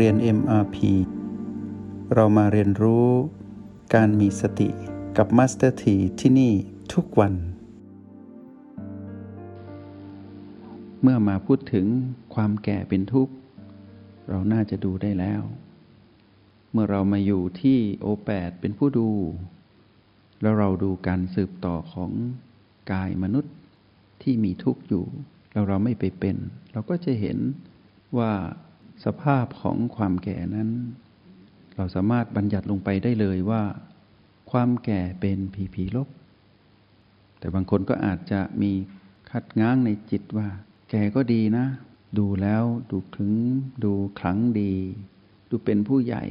เรียน MRP เรามาเรียนรู้การมีสติกับ Master T ที่ที่นี่ทุกวัน เมื่อมาพูดถึงความแก่เป็นทุกข์ เราน่าจะดูได้แล้ว เมื่อเรามาอยู่ที่โอแปดเป็นผู้ดู แล้วเราดูการสืบต่อของกายมนุษย์ที่มีทุกข์อยู่แล้วเราไม่ไปเป็น เราก็จะเห็นว่า สภาพของความแก่นั้น เราสามารถบัญญัติลงไปได้เลยว่า ความแก่เป็นผีผีลบแต่บางคนก็อาจจะมีคัดง้างในจิตว่า แก่ก็ดีนะ ดูแล้วดูถึง ดูขลังดี ดูเป็นผู้ใหญ่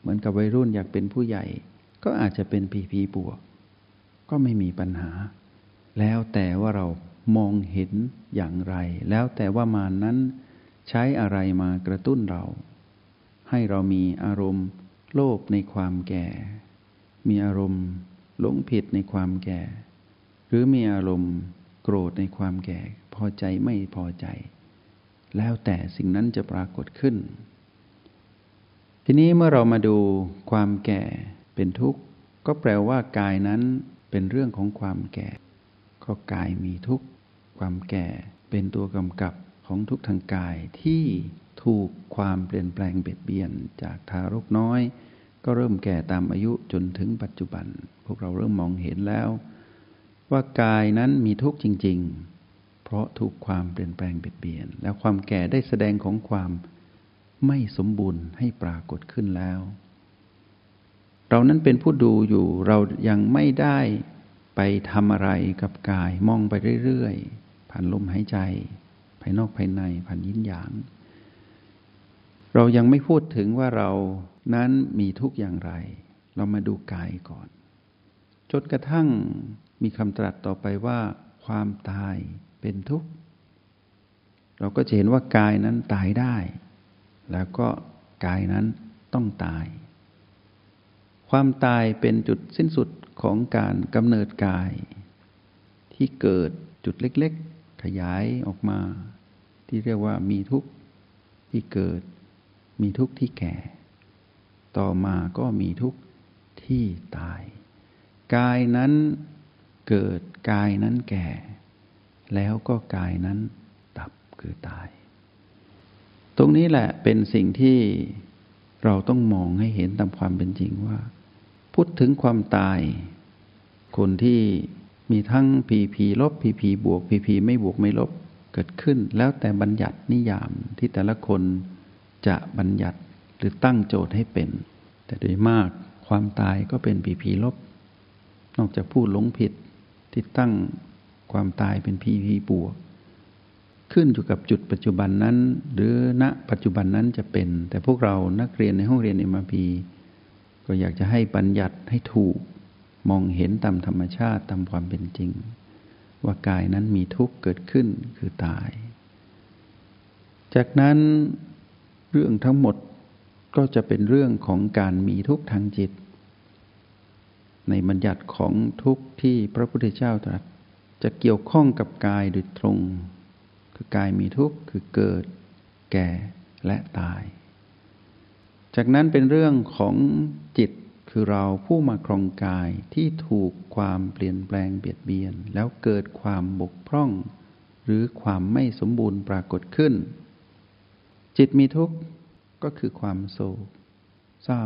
เหมือนกับวัยรุ่นอยากเป็นผู้ใหญ่ ก็อาจจะเป็นผีผีบวก ก็ไม่มีปัญหา แล้วแต่ว่าเรามองเห็นอย่างไร แล้วแต่ว่ามานั้น ใช้อะไรมากระตุ้นเรา ให้เรามีอารมณ์โลภในความแก่ มีอารมณ์หลงผิดในความแก่ หรือมีอารมณ์โกรธในความแก่ พอใจไม่พอใจ แล้วแต่สิ่งนั้นจะปรากฏขึ้น ทีนี้เมื่อเรามาดูความแก่เป็นทุกข์ ก็แปลว่ากายนั้นเป็นเรื่องของความแก่ ก็กายมีทุกข์ ความแก่เป็นตัวกำกับ ของทุกทางกายที่ถูกความเปลี่ยนแปลงเบียดเบียนจากทารกน้อย ก็เริ่มแก่ตามอายุจนถึงปัจจุบัน พวกเราเริ่มมองเห็นแล้ว ว่ากายนั้นมีทุกข์จริง ๆ เพราะถูกความเปลี่ยนแปลงเบียดเบียน แล้วความแก่ได้แสดงของความไม่สมบูรณ์ให้ปรากฏขึ้นแล้ว เรานั้นเป็นผู้ดูอยู่เรายังไม่ได้ไปทำอะไรกับกายมองไปเรื่อยๆผ่านลมหายใจายนอกภายในผ่านยินหยาง เรายังไม่พูดถึงว่าเรานั้นมีทุกอย่างไร เรามาดูกายก่อน จนกระทั่งมีคำตรัสต่อไปว่า ความตายเป็นทุกข์ เราก็จะเห็นว่ากายนั้นตายได้ แล้วก็กายนั้นต้องตาย ความตายเป็นจุดสิ้นสุดของการกำเนิดกาย ที่เกิดจุดเล็ก ๆ ขยายออกมา ที่เรียกว่ามีทุกข์ที่เกิด มีทุกข์ที่แก่ ต่อมาก็มีทุกข์ที่ตาย กายนั้นเกิดกายนั้นแก่ แล้วก็กายนั้นดับคือตาย ตรงนี้แหละเป็นสิ่งที่เราต้องมองให้เห็นตามความเป็นจริงว่า พูดถึงความตาย คนที่มีทั้งพีพีลบพีพีบวกพีพีไม่บวกไม่ลบ เกิดขึ้นแล้วแต่บัญญัตินิยามที่แต่ละคนจะบัญญัติหรือตั้งโจทย์ให้เป็น แต่โดยมากความตายก็เป็นผีผีลบ นอกจากผู้หลงผิดที่ตั้งความตายเป็นผีผีบวก ขึ้นอยู่กับจุดปัจจุบันนั้น หรือณปัจจุบันนั้นจะเป็น แต่พวกเรานักเรียนในห้องเรียนเอ็มพีก็อยากจะให้บัญญัติให้ถูก มองเห็นตามธรรมชาติตามความเป็นจริง ว่ากายนั้นมีทุกข์เกิดขึ้นคือตาย จากนั้นเรื่องทั้งหมดก็จะเป็นเรื่องของการมีทุกข์ทางจิต ในบัญญัติของทุกข์ที่พระพุทธเจ้าตรัสจะเกี่ยวข้องกับกายโดยตรง คือกายมีทุกข์คือเกิด แก่และตาย จากนั้นเป็นเรื่องของจิต คือเราผู้มาครองกายที่ถูกความเปลี่ยนแปลงเบียดเบียน แล้วเกิดความบกพร่อง หรือความไม่สมบูรณ์ปรากฏขึ้น จิตมีทุกข์ก็คือความโศกเศร้า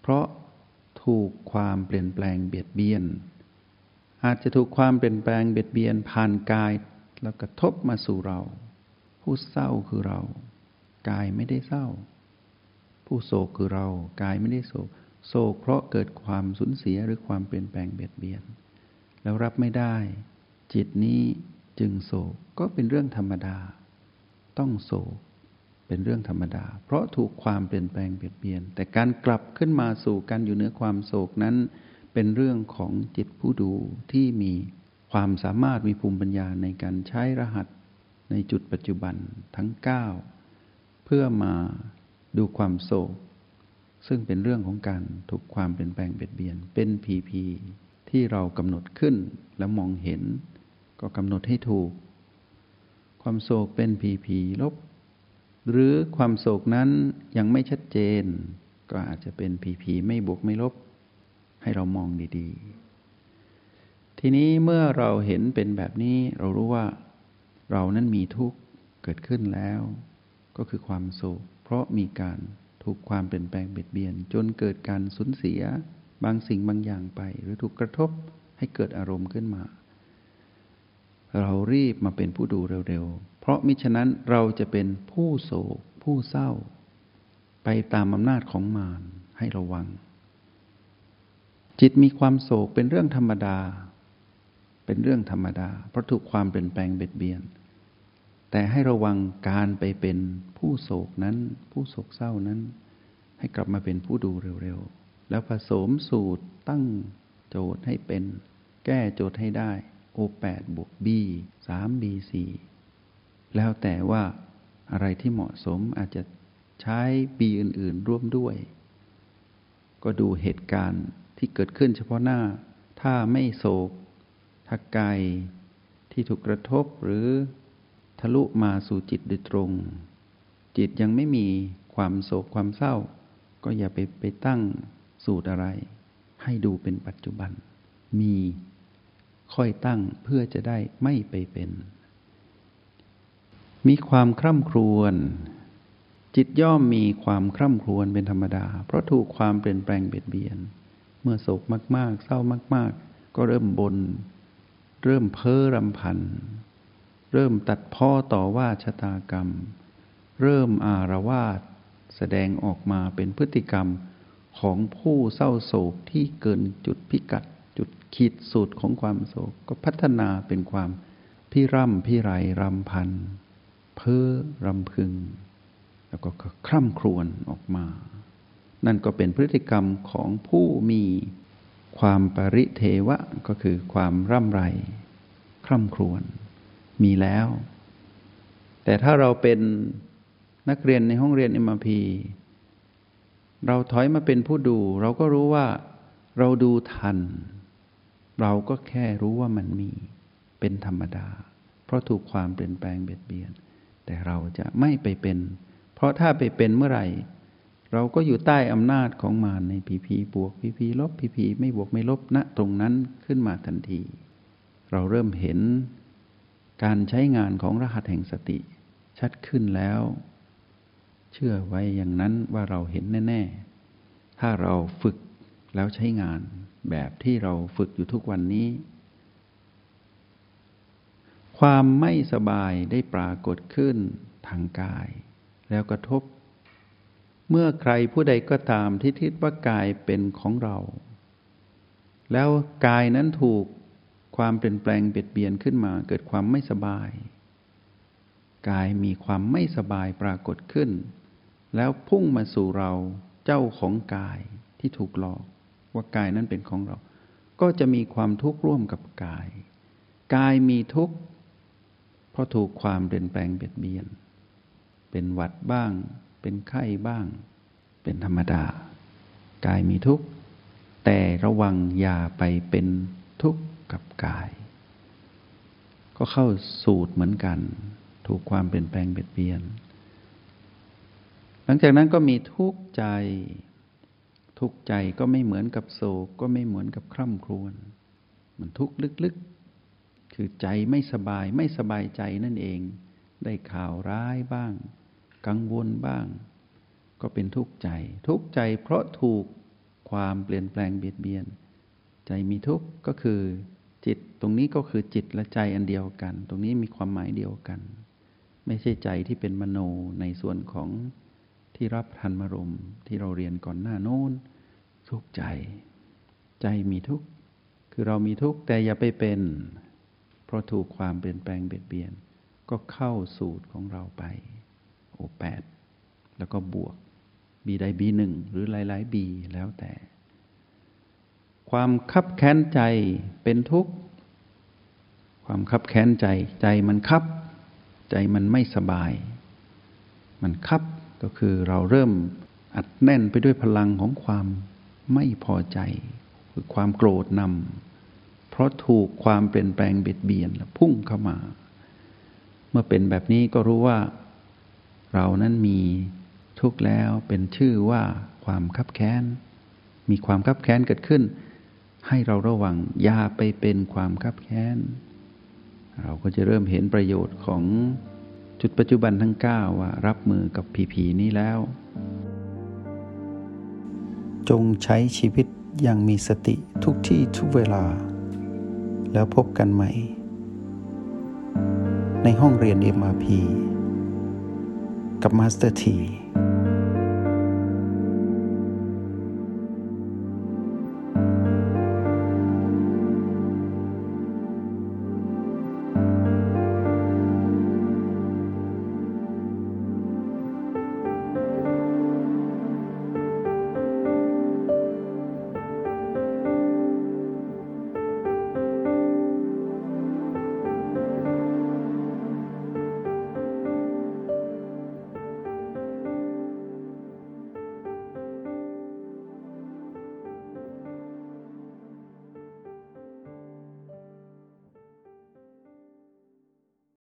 เพราะถูกความเปลี่ยนแปลงเบียดเบียน อาจจะถูกความเปลี่ยนแปลงเบียดเบียนผ่านกายแล้วกระทบมาสู่เรา ผู้เศร้าคือเรา กายไม่ได้เศร้า ผู้โศกคือเรา กายไม่ได้โศก โศกเพราะเกิดความสูญเสียหรือความเปลี่ยนแปลงเบียดเบียน แล้วรับไม่ได้ จิตนี้จึงโศกก็เป็นเรื่องธรรมดา ต้องโศกเป็นเรื่องธรรมดา เพราะถูกความเปลี่ยนแปลงเบียดเบียน แต่การกลับขึ้นมาสู่การอยู่เหนือความโศกนั้น เป็นเรื่องของจิตผู้ดูที่มีความสามารถมีภูมิปัญญาในการใช้รหัสในจุดปัจจุบันทั้ง 9 เพื่อมาดูความโศก ซึ่งเป็นเรื่องของการถูกความเปลี่ยนแปลงเบียดเบียน เป็นพีพีที่เรากำหนดขึ้นแล้วมองเห็น ก็กำหนดให้ถูก ความโศกเป็นพีพีลบ หรือความโศกนั้นยังไม่ชัดเจน ก็อาจจะเป็นผีผีไม่บวกไม่ลบ ให้เรามองดีๆ ทีนี้เมื่อเราเห็นเป็นแบบนี้เรารู้ว่า เรานั้นมีทุกข์เกิดขึ้นแล้ว ก็คือความโศกเพราะมีการ ถูกความเปลี่ยนแปลงเบียดเบียน จนเกิดการสูญเสียบางสิ่งบางอย่างไป หรือถูกกระทบให้เกิดอารมณ์ขึ้นมา เรารีบมาเป็นผู้ดูเร็วๆ เพราะมิฉะนั้นเราจะเป็นผู้โศก ผู้เศร้า ไปตามอำนาจของมารให้ระวัง จิตมีความโศกเป็นเรื่องธรรมดา เป็นเรื่องธรรมดา เพราะถูกความเปลี่ยนแปลงเบียดเบียน แต่ให้ระวังการไปเป็นผู้โศกนั้น ผู้โศกเศร้านั้น ให้กลับมาเป็นผู้ดูเร็วๆ แล้วผสมสูตรตั้งโจทย์ให้เป็น แก้โจทย์ให้ได้ O8 บวก B 3 B 4แล้วแต่ว่าอะไรที่เหมาะสมอาจจะใช้ B อื่นๆ ร่วมด้วย ก็ดูเหตุการณ์ที่เกิดขึ้นเฉพาะหน้า ถ้าไม่โศกถ้ากายที่ถูกกระทบหรือะลุมาสู่จิตโดยตรง จิตยังไม่มีความโศกความเศร้า ก็อย่าไปไปตั้งสูตรอะไร ให้ดูเป็นปัจจุบัน มีค่อยตั้งเพื่อจะได้ไม่ไปเป็น มีความคร่ำครวญจิตย่อมมีความคร่ำครวญเป็นธรรมดา เพราะถูกความเปลี่ยนแปลงเบียดเบียน เมื่อโศกมาก ๆ เศร้ามาก ๆ ก็เริ่มบนเริ่มเพ้อรำพัน เริ่มตัดพ้อต่อว่าชะตากรรม เริ่มอารวาสแสดงออกมาเป็นพฤติกรรมของผู้เศร้าโศกที่เกินจุดพิกัด จุดขีดสุดของความโศกก็พัฒนาเป็นความพิร่ำพิไรรำพัน เพ้อรำพึง แล้วก็คร่ำครวญออกมา นั่นก็เป็นพฤติกรรมของผู้มีความปริเทวะก็คือความร่ำไร คร่ำครวญ มีแล้ว แต่ถ้าเราเป็นนักเรียนในห้องเรียน MRP เราถอยมาเป็นผู้ดู เราก็รู้ว่าเราดูทัน เราก็แค่รู้ว่ามันมีเป็นธรรมดา เพราะถูกความเปลี่ยนแปลงเบียดเบียน แต่เราจะไม่ไปเป็น เพราะถ้าไปเป็นเมื่อไหร่ เราก็อยู่ใต้อำนาจของมารในพีพีบวกพีพีลบพีพีไม่บวกไม่ลบณนะตรงนั้นขึ้นมาทันที เราเริ่มเห็น การใช้งานของรหัสแห่งสติ ชัดขึ้นแล้ว เชื่อไว้อย่างนั้นว่าเราเห็นแน่ ๆ ถ้าเราฝึกแล้วใช้งานแบบที่เราฝึกอยู่ทุกวันนี้ ความไม่สบายได้ปรากฏขึ้นทางกาย แล้วกระทบ เมื่อใครผู้ใดก็ตามที่คิดว่ากายเป็นของเรา แล้วกายนั้นถูก ความเปลี่ยนแปลงเบียดเบียนขึ้นมา เกิดความไม่สบาย กายมีความไม่สบายปรากฏขึ้น แล้วพุ่งมาสู่เราเจ้าของกายที่ถูกหลอก ว่ากายนั้นเป็นของเรา ก็จะมีความทุกข์ร่วมกับกาย กายมีทุกข์เพราะถูกความเปลี่ยนแปลงเบียดเบียน เป็นหวัดบ้าง เป็นไข้บ้าง เป็นธรรมดา กายมีทุกข์แต่ระวังอย่าไปเป็นทุกข์ กับกาย ก็เข้าสูตรเหมือนกัน ถูกความเปลี่ยนแปลงเบียดเบียน หลังจากนั้นก็มีทุกข์ใจ ทุกข์ใจก็ไม่เหมือนกับโศกก็ไม่เหมือนกับคร่ำครวญมันทุกข์ลึกๆ คือใจไม่สบายไม่สบายใจนั่นเอง ได้ข่าวร้ายบ้าง กังวลบ้าง ก็เป็นทุกข์ใจ ทุกข์ใจเพราะถูกความเปลี่ยนแปลงเบียดเบียน ใจมีทุกข์ก็คือ จิตตรงนี้ก็คือจิตและใจอันเดียวกัน ตรงนี้มีความหมายเดียวกัน ไม่ใช่ใจที่เป็นมโนในส่วนของที่รับทันมารมที่เราเรียนก่อนหน้าโน้นทุกใจ ใจมีทุกข์คือเรามีทุกข์แต่อย่าไปเป็น เพราะถูกความเปลี่ยนแปลงเบียดเบียน ก็เข้าสูตรของเราไป โอแปดแล้วก็บวกบีใดบีหนึ่งหรือหลายๆบีแล้วแต่ ความคับแค้นใจเป็นทุกข์ ความคับแค้นใจ ใจมันคับ ใจมันไม่สบาย มันคับก็คือเราเริ่มอัดแน่นไปด้วยพลังของความไม่พอใจ คือความโกรธนำเพราะถูกความเปลี่ยนแปลงเบียดเบียนพุ่งเข้ามา เมื่อเป็นแบบนี้ก็รู้ว่า เรานั้นมีทุกข์แล้วเป็นชื่อว่าความคับแค้นมีความคับแค้นเกิดขึ้น ให้เราระวังอย่าไปเป็นความคับแค้น เราก็จะเริ่มเห็นประโยชน์ของจุดปัจจุบันทั้ง 9 ว่ารับมือกับผีผีนี้แล้ว จงใช้ชีวิตอย่างมีสติทุกที่ทุกเวลา แล้วพบกันใหม่ ในห้องเรียน MRP กับมาสเตอร์ที